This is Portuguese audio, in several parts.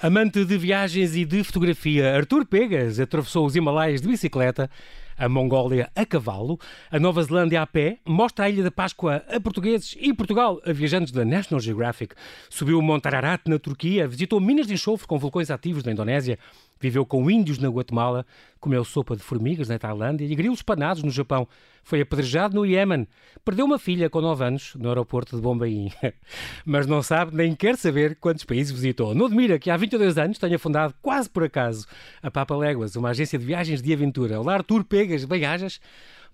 Amante de viagens e de fotografia, Artur Pegas atravessou os Himalaias de bicicleta, a Mongólia a cavalo, a Nova Zelândia a pé, mostra a Ilha da Páscoa a portugueses e Portugal a viajantes da National Geographic, subiu o Monte Ararat na Turquia, visitou minas de enxofre com vulcões ativos na Indonésia, viveu com índios na Guatemala, comeu sopa de formigas na Tailândia e grilos panados no Japão. Foi apedrejado no Iémen. Perdeu uma filha com 9 anos no aeroporto de Bombaim. Mas não sabe nem quer saber quantos países visitou. Não admira que há 22 anos tenha fundado, quase por acaso, a Papa Léguas, uma agência de viagens de aventura. Olá, Artur Pegas, bem-ajas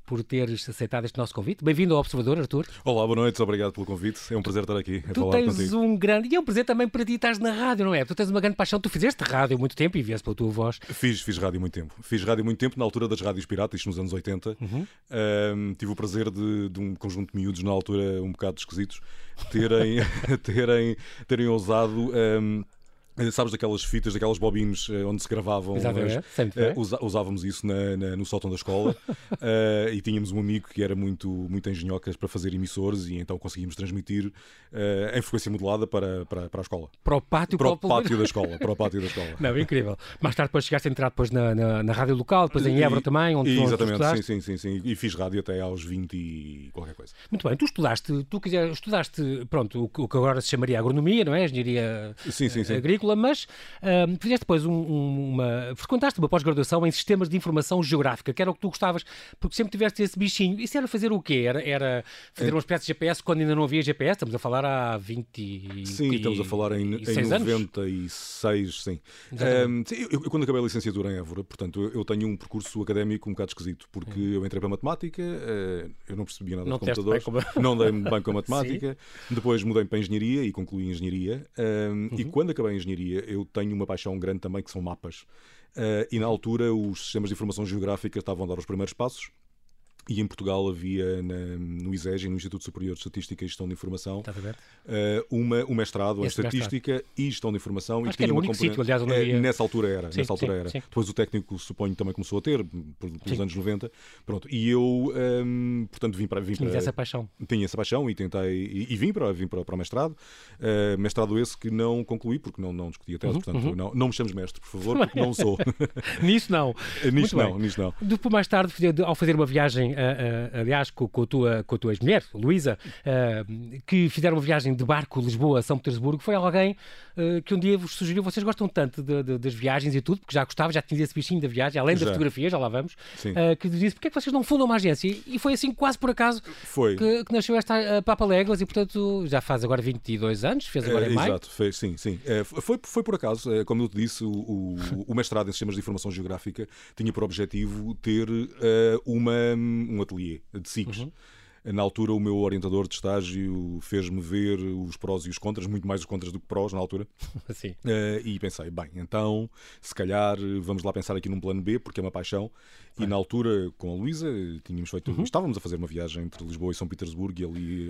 por teres aceitado este nosso convite. Bem-vindo ao Observador, Artur. Olá, boa noite, obrigado pelo convite. É um prazer estar aqui a tu falar tens contigo. um grande. E é um prazer também para ti estar na rádio, não é? Tu tens uma grande paixão. Tu fizeste rádio há muito tempo e vieste pela tua voz. Fiz, fiz rádio há muito tempo. Fiz rádio há muito tempo, na altura das rádios piratas, nos anos 80. Uhum. Um, tive o prazer de, de, um conjunto de miúdos, na altura um bocado esquisitos, terem, terem, terem ousado. Um, sabes daquelas fitas, daquelas bobines eh, onde se gravavam? Exatamente, as, uh, usávamos isso na, na, no sótão da escola uh, e tínhamos um amigo que era muito, muito engenhocas para fazer emissores e então conseguimos transmitir uh, em frequência modulada para, para, para a escola. Para o pátio, para, o pátio da escola. Para o pátio da escola. Não, incrível. Mais tarde depois chegaste a entrar depois na, na, na rádio local, depois em Évora também, onde Exatamente, onde sim, sim, sim, sim. E fiz rádio até aos 20 e qualquer coisa. Muito bem, tu estudaste, tu quiser, estudaste, pronto, o que agora se chamaria agronomia, não é? Engenharia sim, sim, sim. agrícola, mas Uh, fizeste depois um, um, uma. frequentaste uma pós-graduação em sistemas de informação geográfica, que era o que tu gostavas, porque sempre tiveste esse bichinho. Isso era fazer o quê? Era, era fazer é. uma espécie de GPS quando ainda não havia GPS? Estamos a falar há 20 Sim, e... estamos a falar em, em 96, sim. Um, sim eu, eu, quando acabei a licenciatura em Évora, portanto, eu, eu, tenho um percurso académico um bocado esquisito, porque hum. eu entrei para a matemática, uh, eu não percebia nada não de computadores, como... não dei bem com a matemática, depois mudei para a engenharia e concluí engenharia. Um, uhum. E quando acabei a engenharia, eu tenho uma paixão grande também, que são mapas. Uh, e na altura os sistemas de informação geográfica estavam a dar os primeiros passos. E em Portugal havia na, no ISEG, no Instituto Superior de Estatística e Gestão de Informação, uh, uma, um mestrado em Estatística mestrado. e Gestão de Informação. Acho e que era o único sítio, aliás, onde havia... Nessa altura era. Sim, nessa altura sim, era. Sim. Depois o técnico, suponho, também começou a ter, pelos anos 90. Pronto. E eu, ehm, portanto, vim para... Vim Tinhas para, essa paixão. Tinha essa paixão e tentei... E, e vim, para, vim para, para o mestrado. Uh, mestrado esse que não concluí, porque não, não discuti a tese. Uhum, portanto, uhum. não, não me chames mestre, por favor, porque não sou. nisso não. nisto não, nisto não. Depois, mais tarde, ao fazer uma viagem, a, a aliás, com, a tua, com a tua ex-mulher, Luísa, uh, que fizeram uma viagem de barco Lisboa-São Petersburgo, foi alguém uh, que um dia vos sugeriu, vocês gostam tanto de, de, das viagens e tudo, porque já gostava, já tinha esse bichinho da viagem, além já. da fotografia, já lá vamos, uh, que disse, porque é que vocês não fundam uma agência? E foi assim, quase por acaso, foi. Que, que nasceu esta Papa Léguas e, portanto, já faz agora 22 anos, fez agora em maio. Exato, fez, sim, sim. foi, foi por acaso, como eu te disse, o, o, o mestrado em Sistemas de Informação Geográfica tinha por objetivo ter uma, um ateliê de SICs. Uhum. Na altura, o meu orientador de estágio fez-me ver os prós e os contras, muito mais os contras do que prós na altura. Sim. Uh, e pensei, bem, então, se calhar vamos lá pensar aqui num plano B, porque é uma paixão. E na altura, com a Luísa, tínhamos feito. Uhum. Estávamos a fazer uma viagem entre Lisboa e São Petersburgo e ali,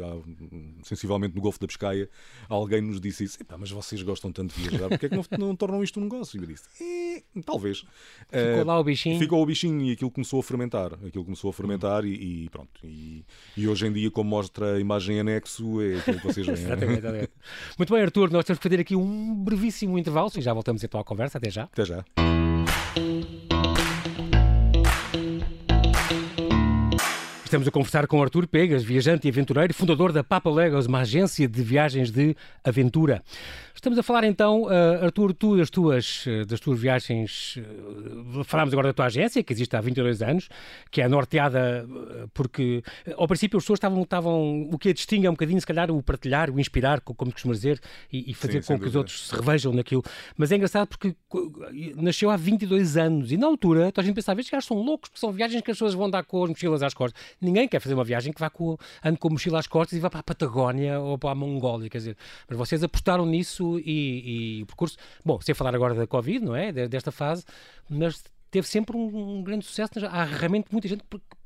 sensivelmente no Golfo da Pescaia, alguém nos disse isso: mas vocês gostam tanto de viajar, porque é que não, não tornam isto um negócio? E eu disse: eh, talvez. Ficou uh, lá o bichinho. Ficou o bichinho e aquilo começou a fermentar. Aquilo começou a fermentar uhum. e, e, pronto. E, e, hoje em dia, como mostra a imagem anexo, é aquilo que vocês veem. exatamente, exatamente. Muito bem, Arthur, nós temos que fazer aqui um brevíssimo intervalo e já voltamos então à conversa. Até já. Até já. Estamos a conversar com Artur Pegas, viajante e aventureiro, fundador da Papa Legos, uma agência de viagens de aventura. Estamos a falar então, uh, Artur, tu das tuas, uh, das tuas viagens, uh, falámos agora da tua agência, que existe há 22 anos, que é norteada porque, ao princípio, as pessoas estavam, estavam o que a distingue é um bocadinho, se calhar, o partilhar, o inspirar, como costumas dizer, e, e fazer Sim, com que os outros se revejam naquilo. Mas é engraçado porque nasceu há 22 anos e, na altura, a gente pensava, estes gajos são loucos, porque são viagens que as pessoas vão dar com as mochilas às costas. Ninguém quer fazer uma viagem que vá com, ande com a mochila às costas e vá para a Patagónia ou para a Mongólia, quer dizer, mas vocês apostaram nisso e, e o percurso. Bom, sem falar agora da Covid, não é? Desta fase, mas teve sempre um, um grande sucesso. Há realmente muita gente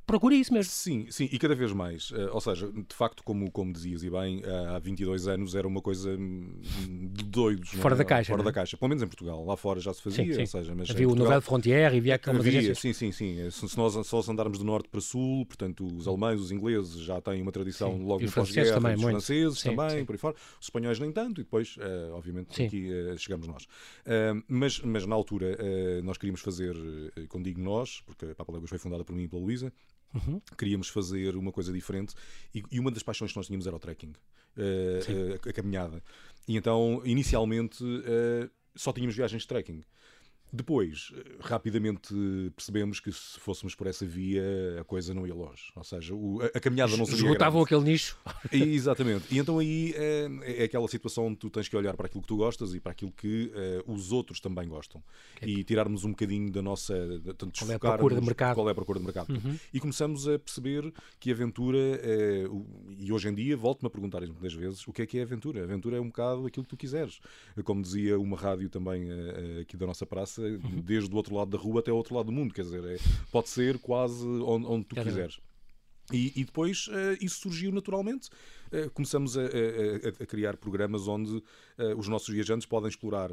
procura isso mesmo. Sim, sim, e cada vez mais. Uh, ou seja, de facto, como, como dizias e bem, uh, há 22 anos era uma coisa de doidos. Fora é? da caixa. Fora da caixa, pelo menos em Portugal. Lá fora já se fazia, sim, sim. ou seja, mas havia o Novel Frontier e havia aquelas havia, Sim, sim, sim. Eh, se, nós só andarmos do norte para sul, portanto, os Hum. alemães, os ingleses já têm uma tradição sim. logo e no pós-guerra, também, os muito. franceses sim, também, sim. por aí fora. Os espanhóis nem tanto, e depois, uh, obviamente, aqui uh, chegamos nós. Uh, mas, mas na altura nós queríamos fazer, quando digo nós, porque a Papa Legos foi fundada por mim e pela Luísa, Uhum. Queríamos fazer uma coisa diferente e, e, uma das paixões que nós tínhamos era o trekking, uh, a, a, caminhada. E então, inicialmente, uh, só tínhamos viagens de trekking. Depois, rapidamente percebemos que se fôssemos por essa via, a coisa não ia longe. Ou seja, o, a, a, caminhada não seria. Esgotavam aquele nicho. E, exatamente. E então aí é, é, aquela situação onde tu tens que olhar para aquilo que tu gostas e para aquilo que uh, os outros também gostam. É. E tirarmos um bocadinho da nossa. Tanto qual é a procura de mercado? Qual é a procura de mercado. Uhum. E começamos a perceber que a aventura. E hoje em dia, volto-me a perguntar muitas vezes o que é que é aventura. A aventura é um bocado aquilo que tu quiseres. Como dizia uma rádio também uh, aqui da nossa praça Uhum. desde o outro lado da rua até o outro lado do mundo. Quer dizer, é, pode ser quase onde, onde tu Caramba. quiseres. E, e depois uh, isso surgiu naturalmente. Uh, começamos a, a, a, criar programas onde uh, os nossos viajantes podem explorar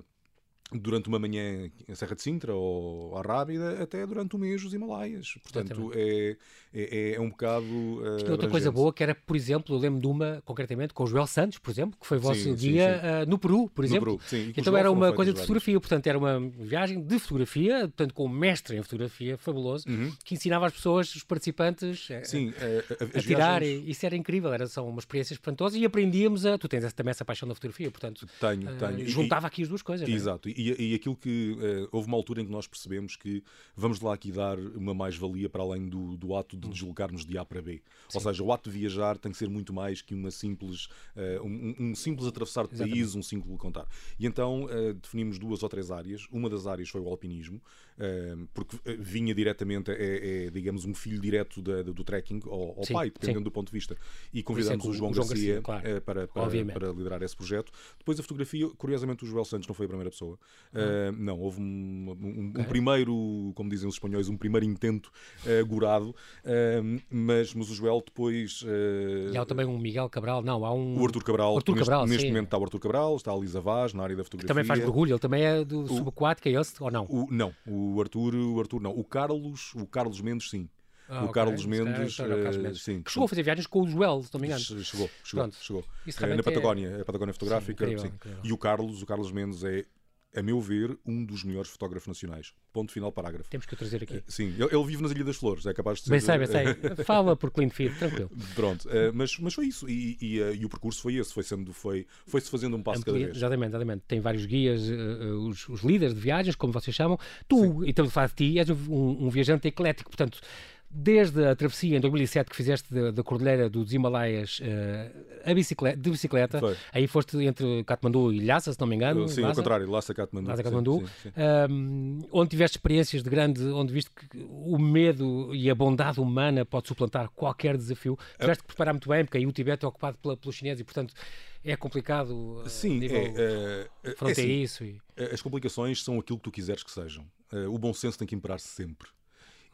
durante uma manhã a Serra de Sintra ou a Rábida, até durante o mês os Himalaias. Portanto, é, é, é, um bocado. Uh, Tinha outra coisa boa que era, por exemplo, eu lembro de uma, concretamente, com o Joel Santos, por exemplo, que foi vosso sim, guia sim, sim. Uh, no Peru, por exemplo. No Peru, sim. Então era uma coisa de fotografia, portanto, era uma viagem de fotografia, portanto, com um mestre em fotografia fabuloso, uhum. que ensinava as pessoas, os participantes, sim, a, a, a tirar. Viagens... E, isso era incrível, era, são uma experiência espantosa e aprendíamos a. Tu tens também essa paixão da fotografia, portanto. Tenho, tenho. Uh, juntava e, aqui as duas coisas. Exato. E, e aquilo que Uh, houve uma altura em que nós percebemos que vamos lá aqui dar uma mais-valia para além do, do ato de deslocarmos de A para B. Sim. Ou seja, o ato de viajar tem que ser muito mais que uma simples, uh, um, um, simples atravessar de país, um simples contar. E então uh, definimos duas ou três áreas. Uma das áreas foi o alpinismo, porque vinha diretamente, é, é, digamos, um filho direto da, do trekking ao, ao sim, pai, dependendo sim. do ponto de vista. E convidamos exemplo, o João, o João Garcia, Garcia claro. para, para, para, liderar esse projeto. Depois a fotografia, curiosamente, o Joel Santos não foi a primeira pessoa. não, houve um, um, um, primeiro, como dizem os espanhóis, um primeiro intento uh, gorado, uh, mas, mas o Joel depois. Uh, e há também um Miguel Cabral, não, há um. O Arthur Cabral, Arthur neste, Cabral, neste sim. momento está o Arthur Cabral, está a Lisa Vaz na área da fotografia. Também faz mergulho, ele também é do subaquático, é esse ou não? O, não, o Arthur, o Arthur não. O Carlos, o Carlos Mendes, sim. Ah, o okay. Carlos Mendes, calhar, Carlos Mendes. sim. Que chegou a fazer viagens com o Joel, se não me engano. Chegou, chegou, Pronto. chegou. Isso na Patagónia, é... a Patagónia Fotográfica. Sim, incrível, incrível. E o Carlos, o Carlos Mendes é a meu ver, um dos melhores fotógrafos nacionais. Ponto final, parágrafo. Temos que o trazer aqui. Sim, ele, vive nas Ilhas das Flores, é capaz de ser. Bem sei, bem sei. Fala por clean feed, tranquilo. Pronto, mas, mas foi isso. E, e, e, o percurso foi esse, foi sendo, foi, foi-se fazendo um passo Amplia, cada vez. Exatamente, exatamente. Tem vários guias, os, os, líderes de viagens, como vocês chamam. Tu, Sim. então, de fato, ti, és um, um viajante eclético, portanto desde a travessia em 2007 que fizeste da, Cordilheira dos Himalaias uh, bicicleta, de bicicleta, Foi. aí foste entre Katmandu e Lhasa, se não me engano. Sim, Lhasa? ao contrário, Lhasa Katmandu. Lhasa Katmandu, sim, sim, sim. Um, onde tiveste experiências de grande, onde viste que o medo e a bondade humana pode suplantar qualquer desafio. Tiveste que preparar muito bem, porque aí o Tibete é ocupado pela, pelos chineses e, portanto, é complicado Sim, nível é, é, fronteiriço. É assim, As complicações são aquilo que tu quiseres que sejam. O bom senso tem que imperar-se sempre.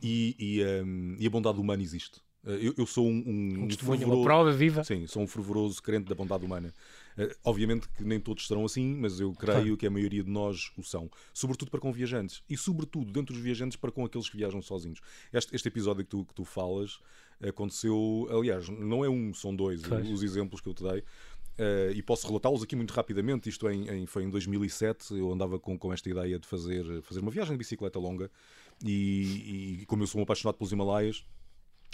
E, e, um, e, a bondade humana existe. Eu, eu sou um, um, um testemunho, uma prova viva. Sim, sou um fervoroso crente da bondade humana. Uh, obviamente que nem todos serão assim, mas eu creio que a maioria de nós o são. Sobretudo para com viajantes. E sobretudo dentro dos viajantes para com aqueles que viajam sozinhos. Este, este episódio que tu, que tu falas aconteceu, aliás, não é um, são dois os exemplos que eu te dei. Uh, e posso relatá-los aqui muito rapidamente. Isto em, em, foi em 2007. Eu andava com, com esta ideia de fazer, fazer uma viagem de bicicleta longa. E, e como eu sou um apaixonado pelos Himalaias,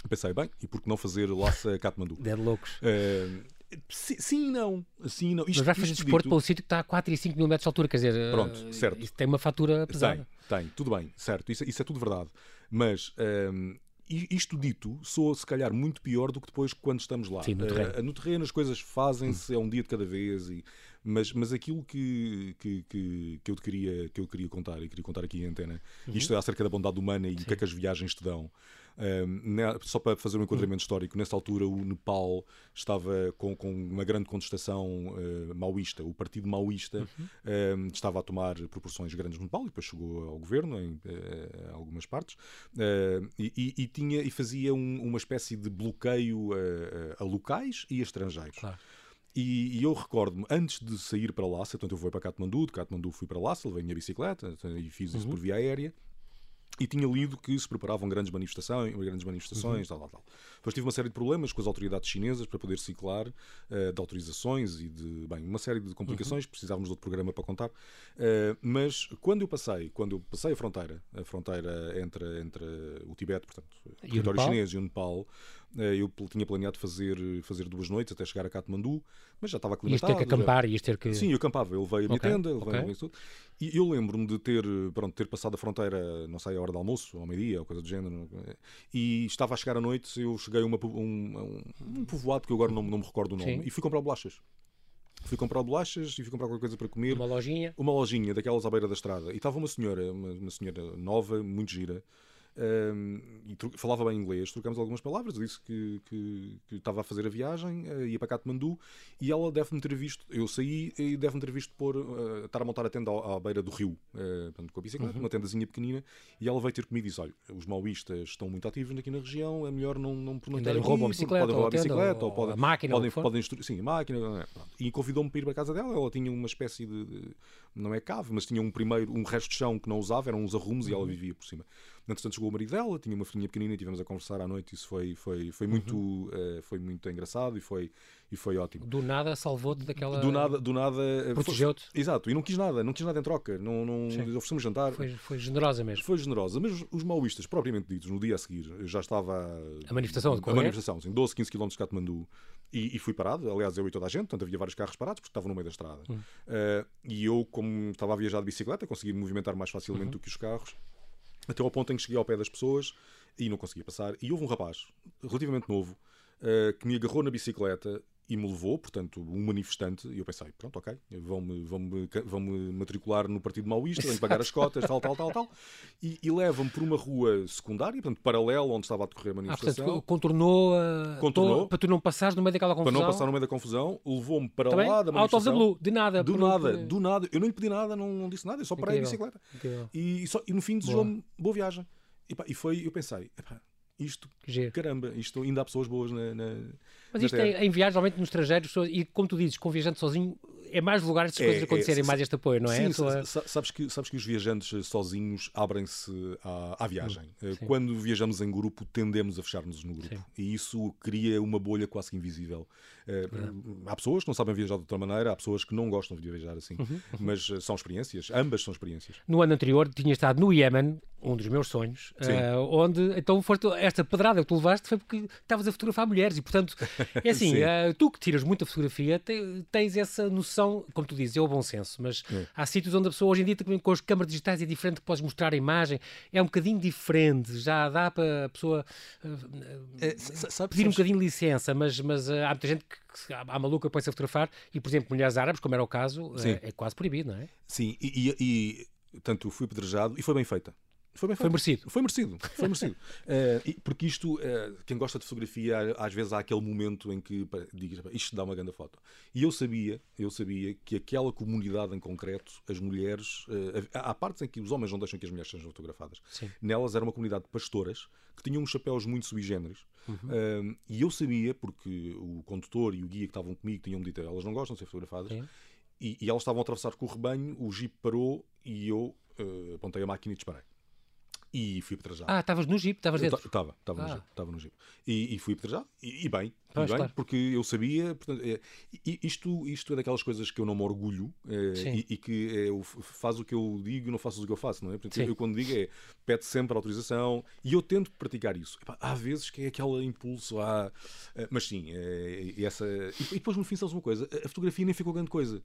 pensei, bem, e por que não fazer Lhasa Katmandu? Dead loucos. Uh, sim, sim, não. Sim, não. Isto, Mas vais fazer desporto dito... pelo sítio que está a 4 e 5 mil metros de altura, quer dizer, Pronto, certo. isso tem uma fatura pesada. Tem, tem, tudo bem, certo. Isso, isso é tudo verdade. Mas. Um, isto dito, soa se calhar muito pior do que depois quando estamos lá. Sim, no terreno. Uh, no terreno as coisas fazem-se, é um dia de cada vez, e, mas, mas aquilo que, que, que, que eu te queria, que eu queria contar, e queria contar aqui em antena, Uhum. isto é acerca da bondade humana e o que é que as viagens te dão. Só para fazer um enquadramento histórico, nessa altura o Nepal estava com, com uma grande contestação uh, maoísta. O partido maoísta uhum. estava a tomar proporções grandes no Nepal e depois chegou ao governo em uh, algumas partes uh, e, e, tinha, e fazia um, uma espécie de bloqueio a locais e a estrangeiros. Claro. E, e, eu recordo-me, antes de sair para Lhasa, portanto eu fui para Katmandu, de Katmandu fui para Lhasa, levei a minha bicicleta e fiz isso uhum. por via aérea e tinha lido que se preparavam grandes manifestações, grandes manifestações, uhum. tal, tal, tal. Depois tive uma série de problemas com as autoridades chinesas para poder ciclar, uh, de autorizações e de, bem, uma série de complicações, uhum. precisávamos de outro programa para contar. Uh, mas quando eu passei, quando eu passei a fronteira, a fronteira entre, entre o Tibete, portanto, o território chinês e o Nepal, eh, eu tinha planeado fazer, fazer duas noites até chegar a Katmandu, mas já estava aclimatado. Ias ter que acampar, já... ias ter que... Sim, eu acampava, eu levei a minha okay. tenda, levei okay. tudo. E eu lembro-me de ter, pronto, ter passado a fronteira, não sei, a hora do almoço, ao meio-dia, ou coisa do género, e estava a chegar à noite, eu cheguei a uma, um, um, povoado que eu agora não, não me recordo o nome, Sim. e fui comprar bolachas. Fui comprar bolachas e fui comprar qualquer coisa para comer. Uma lojinha? Uma lojinha, daquelas à beira da estrada. E estava uma senhora, uma, uma senhora nova, muito gira, um, e falava bem inglês, trocamos algumas palavras. Eu disse que, que, que estava a fazer a viagem, uh, ia para Katmandu e ela deve-me ter visto. Eu saí e deve-me ter visto por uh, estar a montar a tenda à, à beira do rio, uh, com a bicicleta, uhum. uma tendazinha pequenina. E ela veio ter comigo e disse: Olha, os maoístas estão muito ativos aqui na região, é melhor não, não pernoitar aqui. Roubam a bicicleta, podem roubar a bicicleta, ou, ou podem, a máquina, podem, podem, podem sim, a máquina. É, e convidou-me para ir para a casa dela. Ela tinha uma espécie de, de, não é cave, mas tinha um primeiro, um resto de chão que não usava, eram uns arrumos uhum. e ela uhum. vivia por cima. Entretanto, chegou o marido dela, tinha uma filhinha pequenina e tivemos a conversar à noite. Isso foi, foi, foi, muito, uhum. uh, foi muito engraçado e foi, e foi ótimo. Do nada salvou-te daquela. Do nada. Do nada eh, Protegeu-te. Exato, e não quis nada, não quis nada em troca. Não, não oferecemos jantar. Foi, foi generosa mesmo. Foi generosa, mas os maoístas, propriamente ditos, no dia a seguir, já estava. A manifestação A manifestação, sim, 12, 15 km de Katmandu. E, e, fui parado, aliás, eu e toda a gente, portanto havia vários carros parados porque estavam no meio da estrada. Uhum. Uh, e eu, como estava a viajar de bicicleta, consegui me movimentar mais facilmente uhum. do que os carros até ao ponto em que cheguei ao pé das pessoas e não conseguia passar. E houve um rapaz, relativamente novo, uh, que me agarrou na bicicleta e me levou, portanto, um manifestante, e eu pensei, pronto, ok, vão-me vão -me, vão -me matricular no Partido Maoísta, vão pagar as cotas, tal, tal, tal, tal, e, e leva-me por uma rua secundária, portanto, paralela, onde estava a decorrer a manifestação. Ah, portanto, contornou, uh, contornou para tu não passares no meio daquela confusão. Para não passar no meio da confusão, levou-me para Também? lá da manifestação. Out of blue, de nada. Do nada, que... do nada. Eu não lhe pedi nada, não, não disse nada, eu só parei Incrível. a bicicleta. E, e, só, e no fim desejou-me boa viagem. E, pá, e foi, eu pensei, epá, isto, caramba, isto ainda há pessoas boas na. na Mas isto é, em viagens, normalmente no estrangeiro, e como tu dizes, com viajante sozinho, é mais lugar estas é, coisas acontecerem, é, mais este apoio, não é? Sim, tua... sabes, que, sabes que os viajantes sozinhos abrem-se à, à, viagem. Hum, sim. Quando viajamos em grupo, tendemos a fechar-nos no grupo. Sim. E isso cria uma bolha quase invisível. Uh, há pessoas que não sabem viajar de outra maneira, há pessoas que não gostam de viajar assim. Uhum, uhum. Mas são experiências, ambas são experiências. No ano anterior, tinha estado no Iémen, um dos meus sonhos, uh, onde então foste, esta pedrada que tu levaste foi porque estavas a fotografar mulheres e, portanto, é assim, tu que tiras muita fotografia, tens essa noção, como tu dizes, é o bom senso, mas é. há sítios onde a pessoa hoje em dia com as câmaras digitais é diferente, que podes mostrar a imagem, é um bocadinho diferente, já dá para a pessoa é, sabe, pedir um bocadinho de licença, mas, mas há muita gente que há maluca põe-se a fotografar e, por exemplo, mulheres árabes, como era o caso, é, é, quase proibido, não é? Sim, e, e, e tanto fui apedrejado e foi bem feita. Foi, bem foi merecido. Foi merecido. Foi merecido. uh, porque isto, uh, quem gosta de fotografia, às vezes há aquele momento em que digas, isto dá uma grande foto. E eu sabia, eu sabia que aquela comunidade em concreto, as mulheres, uh, há partes em que os homens não deixam que as mulheres sejam fotografadas. Sim. Nelas era uma comunidade de pastoras que tinham uns chapéus muito sui generis. Uhum. e eu sabia, porque o condutor e o guia que estavam comigo tinham-me dito, elas não gostam de ser fotografadas. E, e, elas estavam a atravessar com o rebanho, o jeep parou e eu apontei a máquina e disparei. E fui apedrejado. Ah, estavas no Jeep? Estavas dentro? Estava, estava ah. no Jeep. Estava no Jeep. E, e fui apedrejado. E, e bem, e bem claro. porque eu sabia. Portanto, é, isto, isto é daquelas coisas que eu não me orgulho é, e, e, que é, eu faz o que eu digo e não faço o que eu faço, não é? Portanto, eu, quando digo é pede sempre a autorização e eu tento praticar isso. Epá, há vezes que é aquele impulso, há, eh, mas sim, é, essa. E, depois no fim, sabes uma coisa? A fotografia nem ficou grande coisa.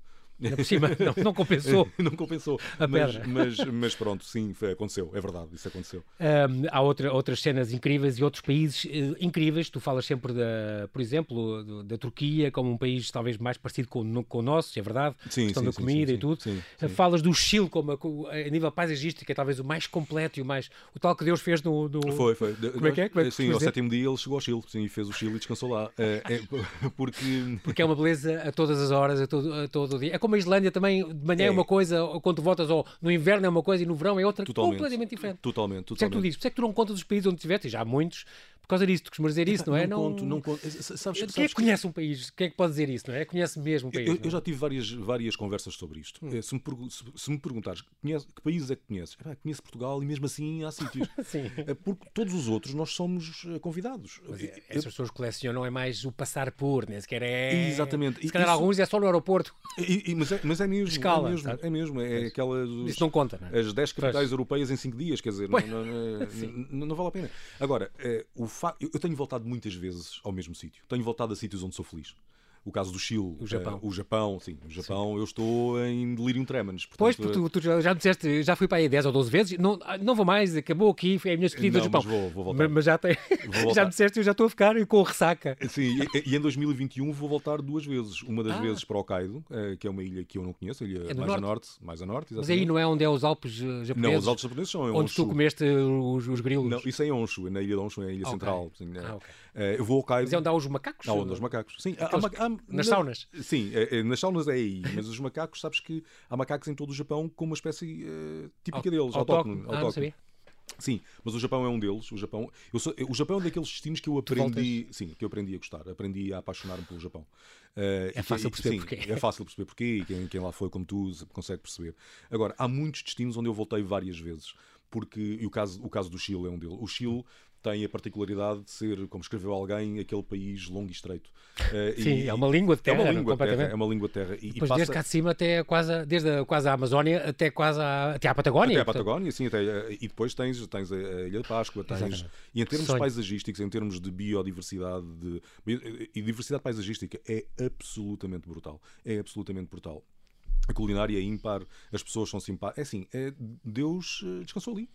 Por cima, não, não compensou. não compensou. A mas, pedra. Mas, mas pronto, sim, foi, aconteceu. É verdade, isso aconteceu. Um, há outra, outras cenas incríveis e outros países uh, incríveis. Tu falas sempre, da, por exemplo, do, da Turquia como um país talvez mais parecido com, com o nosso, é verdade? Sim, questão sim, da comida sim, e tudo. Uh, Falas do Chile como a, a nível paisagístico, é talvez o mais completo e o mais. o tal que Deus fez no. no... Foi, foi. Como é que é? Como é que sim, ao sétimo dia ele chegou ao Chile, sim, e fez o Chile e descansou lá. É, porque. Porque é uma beleza a todas as horas, a todo, a todo o dia. É como a Islândia também, de manhã é, É. uma coisa, ou quando votas, ou no inverno é uma coisa e no verão é outra Totalmente. completamente diferente. Totalmente, Por isso é que tu totalmente. dizes, por isso é que tu não contas os países onde estiveste, e já há muitos, por causa disso, tu costumas dizer isso, não é? Não conto, não conto. Sabes, Quem é que conhece um país? Quem é que pode dizer isso, não é? Conhece mesmo um país. Eu, não é? eu já tive várias, várias conversas sobre isto. Eh, Se, me, se- se me perguntares conhece- que países é que conheces, conheço Portugal e mesmo assim há sítios. Sim. Eh, Porque todos os outros nós somos eh, convidados. Mas é, essas pessoas colecionam é mais o passar por, nem sequer é. Exatamente. Se calhar Isso- alguns é só no aeroporto. E- e- mas, é, mas é mesmo. Escala, é mesmo. sabe? É, mesmo, é aquela. dos- Isso não conta, não é? As 10 capitais europeias em 5 dias, quer dizer, não, Pois. não, não- não- vale a pena. Agora, o. eu eu tenho voltado muitas vezes ao mesmo sítio. Tenho voltado a sítios onde sou feliz. O caso do Chile, O Japão. eh, o Japão, sim, o Japão, eu estou em delirium tremens. Pois, portanto, porque tu, tu já me disseste, já fui para aí 10 ou 12 vezes, não, não vou mais, acabou aqui, foi a minha despedida do Japão. mas vou- vou voltar. Mas, mas já, tem, já me disseste, eu já estou a ficar com ressaca. Sim, e, e em 2021 vou voltar duas vezes. Uma das Ah. vezes para Hokkaido, eh, que é uma ilha que eu não conheço, ilha É mais a norte. norte, mais a norte, Mas aí exatamente. não é onde é os Alpes eh, japoneses? Não, os altos japoneses são em Onde tu Honshu. comeste os, os grilos? Não, isso é em Honshu, na ilha de Honshu, é a ilha Ok. central. sim, é. Ah. Eh, eu vou ao Hokkaido. Mas é onde há os macacos? Há onde os macacos. Sim, há- há há- nas na- saunas? Sim, é- é, nas saunas é aí. Mas os macacos, sabes que há macacos em todo o Japão com uma espécie eh, típica deles, Autóctone. autóctone. Ah, não sabia. Sim, mas o Japão é um deles. O Japão, eu sou- o Japão é daqueles destinos que eu aprendi, sim, que eu aprendi a gostar, aprendi a apaixonar-me pelo Japão. Eh, É e que- fácil perceber sim, porquê. É fácil perceber porquê e quem, quem lá foi como tu se- consegue perceber. Agora, há muitos destinos onde eu voltei várias vezes, porque e o caso, o caso do Chile é um deles. O Chile tem a particularidade de ser, como escreveu alguém, aquele país longo e estreito. Eh, Sim, e- é uma língua de é terra, uma não, língua terra, é uma língua de terra. E, e Depois passa desde cá de cima até quase, desde a, quase a Amazónia até quase a, até à Patagónia. até portanto- Patagónia, sim, até, eh, e depois tens, tens a a Ilha de Páscoa, tens, Exatamente. e em termos Sonho. paisagísticos, em termos de biodiversidade de, e diversidade paisagística, é absolutamente brutal. É absolutamente brutal. A culinária é ímpar, as pessoas são simpáticas. É assim, é, Deus eh, descansou ali.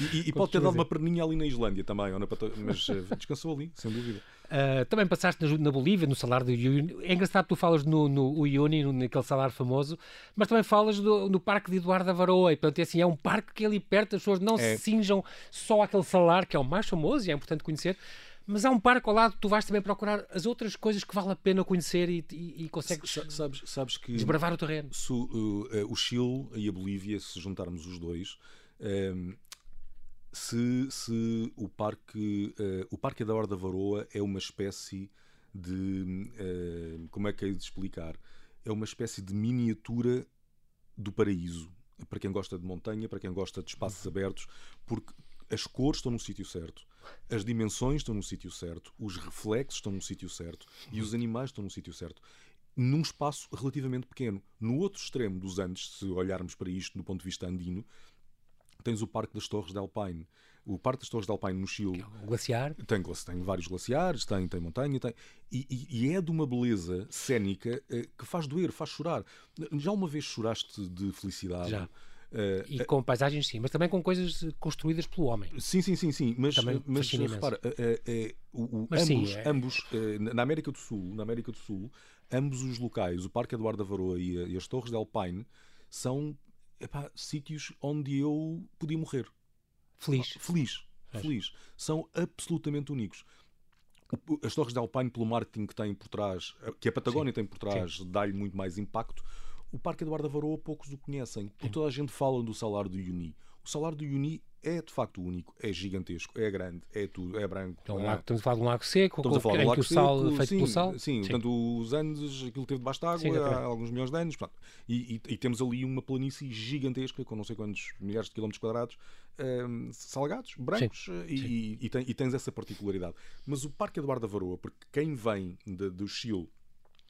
E, e- pode ter dado uma perninha ali na Islândia também, ou na Pata- mas eh, descansou ali, sem dúvida. Uh, também passaste na, na Bolívia, no salário do Uyuni. É engraçado que tu falas no, no Uyuni, naquele salário famoso, mas também falas do, no parque de Eduardo Avaroa. E, portanto, é assim, é um parque que é ali perto, as pessoas não É. se cinjam só àquele salário, que é o mais famoso e é importante conhecer. Mas há um parque ao lado, tu vais também procurar as outras coisas que vale a pena conhecer e, e, e consegues Sa- Sabes, sabes que desbravar o terreno. se o, uh, o Chile e a Bolívia, se juntarmos os dois, ehm, se, se o parque eh, o parque da Horda Varoa é uma espécie de eh, como é que é de explicar é uma espécie de miniatura do paraíso para quem gosta de montanha para quem gosta de espaços abertos porque as cores estão no sítio certo as dimensões estão no sítio certo os reflexos estão no sítio certo e os animais estão no sítio certo num espaço relativamente pequeno. No outro extremo dos Andes, se olharmos para isto do ponto de vista andino, tens o Parque das Torres de Alpine. O Parque das Torres de Alpine no Chile O glaciar. tem, tem vários glaciares, tem, tem montanha, tem, e, e- e é de uma beleza cénica eh, que faz doer, faz chorar. Já uma vez choraste de felicidade? Já. Eh, E com paisagens, sim, mas também com coisas construídas pelo homem. Sim, sim, sim, sim. Mas, Também mas repara, o, o- Mas sim, ambos, é- ambos eh, na América do Sul, na América do Sul, ambos os locais, o Parque Eduardo da Varoa e, e as Torres de Alpine, são epá, sítios onde eu podia morrer. Feliz. Feliz, feliz. São absolutamente únicos. As Torres de Alpine, pelo marketing que têm por trás, eh, que a Patagónia tem por trás, dá-lhe muito mais impacto. O Parque Eduardo da Varoa poucos o conhecem, porque toda a gente fala do salário do Uni. O salário do Uni é de facto único, é gigantesco, é grande, é tudo, é branco. É um é- lago, estamos a falar de um lago seco, Estamos a falar do que lago sal, seco, feito sim, pelo sal. Sim, portanto, os Andes, aquilo teve debaixo de água Sim, há exatamente. alguns milhões de anos. portanto, e, e- e temos ali uma planície gigantesca, com não sei quantos milhares de quilómetros quadrados, hum, salgados, brancos, e, e- e tem- e tens essa particularidade. Mas o Parque Eduardo da Varoa, porque quem vem de- do Chile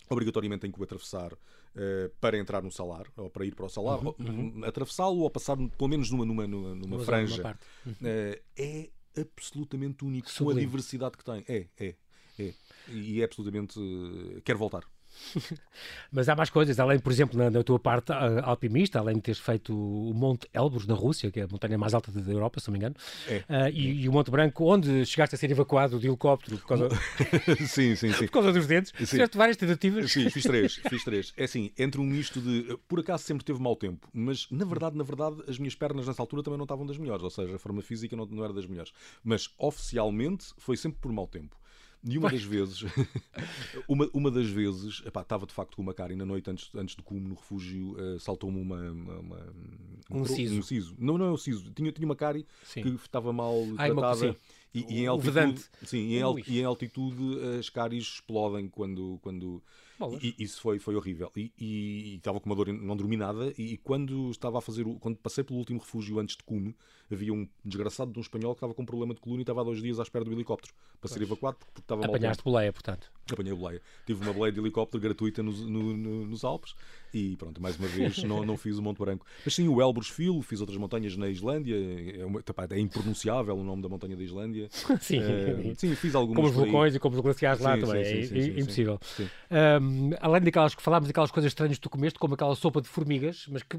obrigatoriamente tem que o atravessar eh, para entrar no salar, ou para ir para o salar, ou, atravessá-lo ou passar pelo menos numa, numa, numa, numa franja. parte. Eh, é absolutamente único com a Sublime. diversidade que tem. É, é, é. E é absolutamente. eh, quero voltar. Mas há mais coisas, além, por exemplo, na, na tua parte uh, alpinista, além de teres feito o Monte Elbrus na Rússia, que é a montanha mais alta da Europa, se não me engano, é. uh, e, e, o Monte Branco, onde chegaste a ser evacuado de helicóptero por causa, sim, sim, sim. por causa dos dentes. Sim. Fizeste várias tentativas. Sim, fiz três, fiz três. É assim, entre um misto de. Por acaso sempre teve mau tempo, mas na verdade, na verdade, as minhas pernas nessa altura também não estavam das melhores, ou seja, a forma física não, não era das melhores. Mas oficialmente foi sempre por mau tempo. E uma das vezes, uma, uma das vezes, epá, estava de facto com uma cara e na noite antes, antes de cume no refúgio uh, saltou-me uma, uma, uma, um, siso. um siso. Não, não é um siso. Tinha, tinha uma cara que estava mal Ai, tratada. E, e, em altitude, sim, e em, e em altitude as cáries explodem quando, quando e, isso foi, foi horrível. E, e, estava com uma dor, não dormi nada. E, quando estava a fazer, quando passei pelo último refúgio antes de Cume, havia um desgraçado de um espanhol que estava com um problema de coluna e estava há dois dias à espera do helicóptero para ser evacuado porque estava Apanhaste boleia, portanto. Apanhei boleia. Tive uma boleia de helicóptero gratuita nos, no, no, nos Alpes e pronto, mais uma vez não, não fiz o Monte Branco. Mas sim, o Elbrus Filo, fiz outras montanhas na Islândia. É, uma, é impronunciável o nome da montanha da Islândia. sim. Uh, sim, fiz algumas. Como os vulcões e como os glaciares lá sim, também. Sim, sim, é impossível. Um, além daquelas que falámos, daquelas coisas estranhas que tu comeste, como aquela sopa de formigas, mas que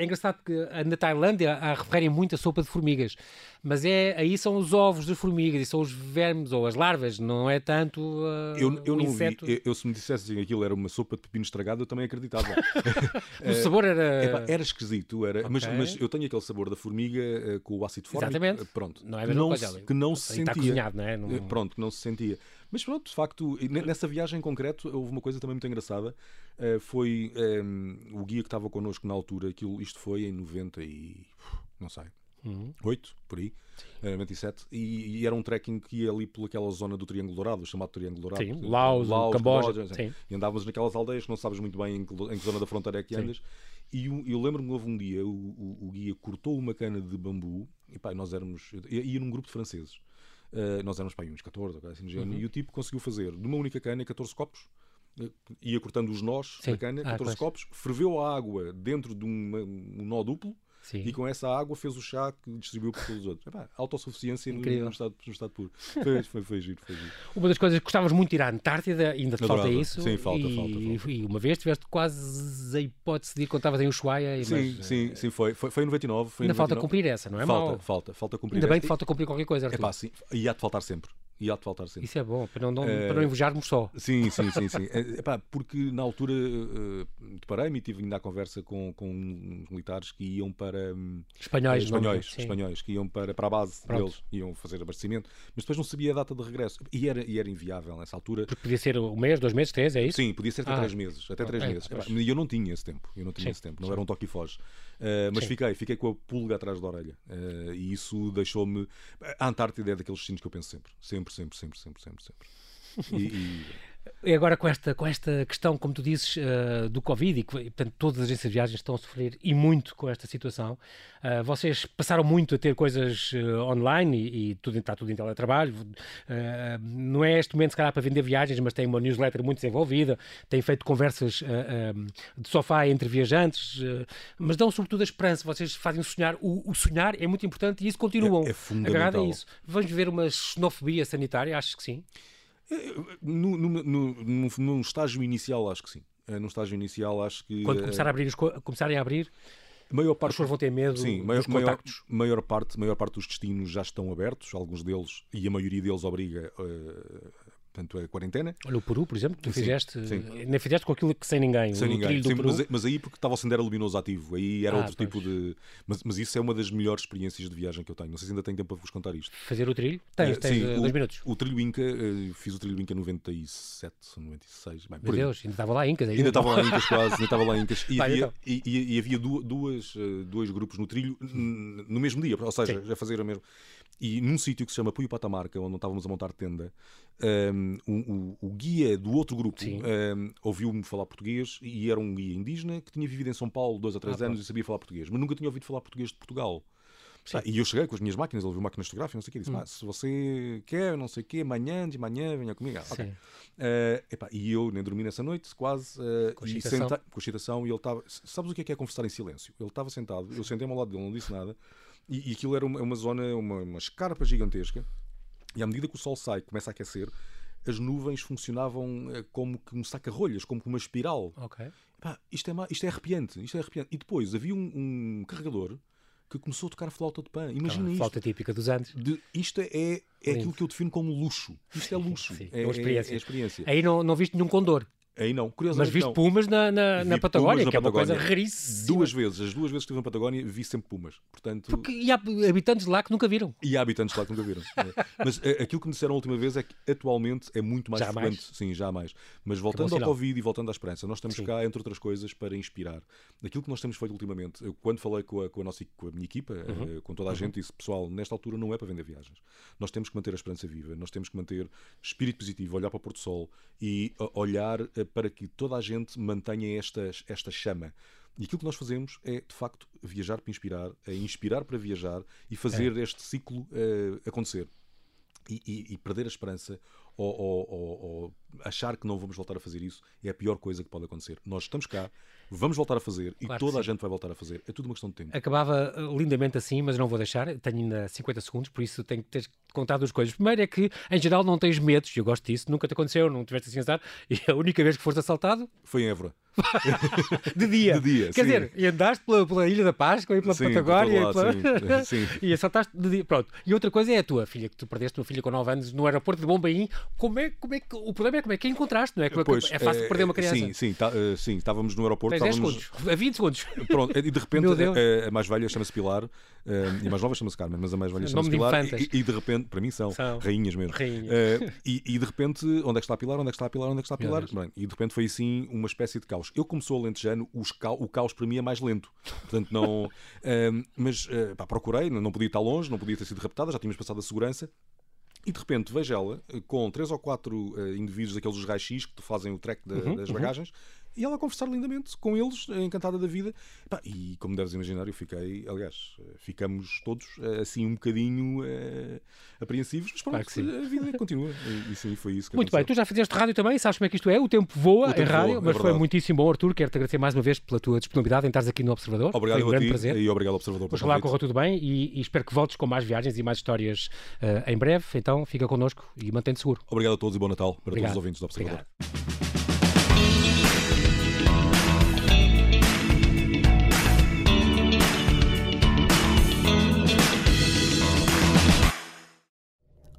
é engraçado que na Tailândia referem muito a sopa de formigas, mas é aí são os ovos das formigas e são os vermes ou as larvas, não é tanto uh, eu, eu não inseto. Vi, eu, eu, se me dissesse que aquilo era uma sopa de pepino estragado, eu também acreditava. o sabor era era esquisito, era, okay. mas, mas, eu tenho aquele sabor da formiga uh, com o ácido fórmico. Exatamente. Pronto. Não é a mesma não coisa. Se, que não se sentia. Está cozinhado, não é? Não... Eh, pronto, que não se sentia. Mas pronto, de facto, nessa viagem em concreto, houve uma coisa também muito engraçada. Uh, foi um, o guia que estava connosco na altura, aquilo, isto foi em 90 e. não sei. Uhum. 8, por aí, uh, 97, e, e, era um trekking que ia ali pelaquela zona do Triângulo Dourado, chamado Triângulo Dourado. Sim, Laos, Laos Camboja. Camboja sim. E andávamos naquelas aldeias que não sabes muito bem em que, em que zona da fronteira é que andas. Sim. E eu, eu lembro-me houve um dia, o, o, o, guia cortou uma cana de bambu, e pá, nós éramos. ia num grupo de franceses. Uh, nós éramos pá, uns 14 ou assim, uhum. e o tipo conseguiu fazer de uma única cana 14 copos eh, ia cortando os nós Sim. da cana, 14 ah, copos, ferveu a água dentro de uma, um nó duplo Sim. E com essa água fez o chá que distribuiu para todos os outros. Epá, autossuficiência no, no, estado, no estado puro. Foi, foi, foi, giro, foi giro. Uma das coisas que gostavas muito de ir à Antártida, ainda te Adorava. falta isso. Sim, falta, e, falta, falta. E uma vez tiveste quase a hipótese de ir quando estavas em Ushuaia. Sim, mas, sim, sim, foi. Foi, foi em 99. Foi ainda 99. falta cumprir essa, não é falta, mal? Falta, falta cumprir Ainda essa. bem que falta cumprir qualquer coisa, Arthur. Epá, sim. E há de faltar sempre e há-te faltar sempre. Isso é bom, para não, não uh, para não invejarmos só. Sim, sim, sim. sim. É, epá, porque na altura uh, deparei-me e tive ainda a conversa com, com uns militares que iam para. Um, espanhóis, espanhóis, espanhóis, que iam para, para a base Pronto. deles, iam fazer abastecimento, mas depois não sabia a data de regresso. E era, e era inviável nessa altura. Porque podia ser um mês, dois meses, três, é isso? Sim, podia ser até ah. três meses. Até três é, meses. E eu não tinha esse tempo. Eu não tinha sim, esse tempo. Não sim. era um toque e foge. Uh, mas fiquei, fiquei com a pulga atrás da orelha. Uh, e isso deixou-me. A Antártida é daqueles destinos que eu penso sempre. Sempre, sempre, sempre, sempre, sempre. sempre. E, e... E agora com esta, com esta questão, como tu dizes, uh, do Covid, e, portanto todas as agências de viagens estão a sofrer e muito com esta situação, uh, vocês passaram muito a ter coisas uh, online e, e, tudo, está tudo em teletrabalho. não é este momento, se calhar, para vender viagens, mas tem uma newsletter muito desenvolvida, tem feito conversas de sofá entre viajantes, mas dão sobretudo a esperança. Vocês fazem sonhar. O, o sonhar é muito importante e isso continuam. É, é fundamental. A isso. Vamos ver uma xenofobia sanitária? Acho que sim. No, no, no, num estágio inicial, acho que sim. Eh, num estágio inicial, acho que. Quando começar a abrir, começarem a abrir, maior parte, as pessoas vão ter medo sim, maior, maior, maior, parte, maior parte dos destinos já estão abertos, alguns deles, e a maioria deles obriga uh, portanto a quarentena. Olha o Peru, por exemplo, que tu sim, fizeste, sim. nem fizeste com aquilo que sem ninguém, sem ninguém. Sim, mas, mas, aí porque estava o sendero luminoso ativo, aí era ah, outro pois. tipo de. Mas, mas, isso é uma das melhores experiências de viagem que eu tenho. Não sei se ainda tenho tempo para vos contar isto. Fazer o trilho? Tens, uh, tens sim, uh, dois o, minutos. O trilho Inca, uh, fiz o trilho Inca 97, 96. Bem, Meu Deus, ainda estava lá Incas Ainda estava lá Incas quase, ainda estava lá Incas. E, havia, então. e, e, e, havia duas, dois grupos no trilho no mesmo dia, ou seja, já fazer o mesmo. E num sítio que se chama Puyo Patamarca, onde estávamos a montar tenda, um, o, o, guia do outro grupo um, ouviu-me falar português e era um guia indígena que tinha vivido em São Paulo dois ou três ah, anos pá. e sabia falar português, mas nunca tinha ouvido falar português de Portugal. Ah, e eu cheguei com as minhas máquinas, ele viu máquinas fotográficas, não sei o quê, disse: hum. se você quer, não sei o quê, amanhã, de manhã, venha comigo. Ah, okay. Uh, epá, e eu nem dormi nessa noite, quase, uh, com, e senta, com excitação, e ele estava. Sabes o que é, que é conversar em silêncio? Ele estava sentado, eu sentei-me ao lado dele, não disse nada. E, e aquilo era uma, uma zona, uma, uma escarpa gigantesca. E à medida que o sol sai, começa a aquecer, as nuvens funcionavam eh, como que um saca-rolhas, como uma espiral. Ok. Pá, isto, é, isto é arrepiante, isto é arrepiante. E depois havia um, um carregador que começou a tocar flauta de pan. Imagina isto. Flauta típica dos Andes. De, isto é, é aquilo que eu defino como luxo. Isto é luxo. Sim, é, é, uma experiência. É, é experiência. Aí não, não viste nenhum condor. Aí não, curiosamente. Mas viste não. pumas na, na, na Patagónia, na que é uma Patagónia. coisa raríssima. Duas vezes, as duas vezes que estive na Patagónia, vi sempre pumas. Portanto... Porque e há habitantes lá que nunca viram. E há habitantes lá que nunca viram. é. Mas é, aquilo que me disseram a última vez é que atualmente é muito mais já frequente. Mais? Sim, já mais. Mas voltando ao Covid e voltando à esperança, nós estamos Sim. cá, entre outras coisas, para inspirar. Aquilo que nós temos feito ultimamente, eu, quando falei com a, com a, nossa, com a minha equipa, uhum. com toda a uhum. gente, disse, pessoal, nesta altura não é para vender viagens. Nós temos que manter a esperança viva, nós temos que manter espírito positivo, olhar para o Porto Sol e olhar para que toda a gente mantenha esta, esta chama. E aquilo que nós fazemos é, de facto, viajar para inspirar, é inspirar para viajar e fazer é. este ciclo uh, acontecer. E, e, e, perder a esperança ou, ou, ou, ou, achar que não vamos voltar a fazer isso é a pior coisa que pode acontecer. Nós estamos cá, vamos voltar a fazer e claro toda a gente vai voltar a fazer. É tudo uma questão de tempo. Acabava lindamente assim, mas não vou deixar. Tenho ainda 50 segundos, por isso tenho que ter contar duas coisas. Primeiro é que, em geral, não tens medos, eu gosto disso, nunca te aconteceu, não tiveste assim azar, e a única vez que foste assaltado foi em Évora. de dia. De dia, Quer sim. dizer, e andaste pela, pela Ilha da Páscoa e pela sim, Patagónia lá, e, pela... sim, sim. e assaltaste de dia. Pronto. E outra coisa é a tua filha, que tu perdeste uma filha com 9 anos no aeroporto de Bombaim. Como é, como é que, o problema é como é que a encontraste, não é? Como Pois, é fácil eh, perder uma criança. Sim, sim, tá, uh, sim estávamos no aeroporto. Tens 10 estávamos... segundos, a 20 segundos. Pronto, e de repente Meu Deus. a, a mais velha chama-se Pilar uh, e a mais nova chama-se Carmen, mas a mais velha chama-se de Pilar. infantas. E, e de repente, para mim são, São. rainhas mesmo. Rainhas. Uh, e, e de repente, onde é que está a Pilar? Onde é que está a Pilar? Onde é que está a Pilar? Bem, e de repente foi assim uma espécie de caos. Eu, como sou alentejano, os ca- o caos para mim é mais lento. Portanto, não. mas pá, procurei, não podia estar longe, não podia ter sido raptada, já tínhamos passado a segurança. E de repente vejo ela eh, com três ou quatro uh, indivíduos daqueles dos raios-x que fazem o track da- Uhum, das uhum. E ela a conversar lindamente com eles, encantada da vida. E como deves imaginar, eu fiquei, aliás, ficamos todos eh, assim um bocadinho eh, apreensivos, mas Claro pronto, sim. a vida continua. E, e sim, foi isso que Muito bem, aconteceu. tu já fizeste rádio também, sabes como é que isto é, o tempo voa O tempo em rádio, voa, é mas foi verdade. muitíssimo bom, Arthur. Quero-te agradecer mais uma vez pela tua disponibilidade em estares aqui no Observador. Obrigado foi um grande ti prazer. e obrigado Observador Oxalá corra tudo bem e, e espero que voltes com mais viagens e mais histórias eh, em breve. Então fica connosco e mantém-te seguro. Obrigado a todos e bom Natal para Obrigado. todos os ouvintes do Observador. Obrigado.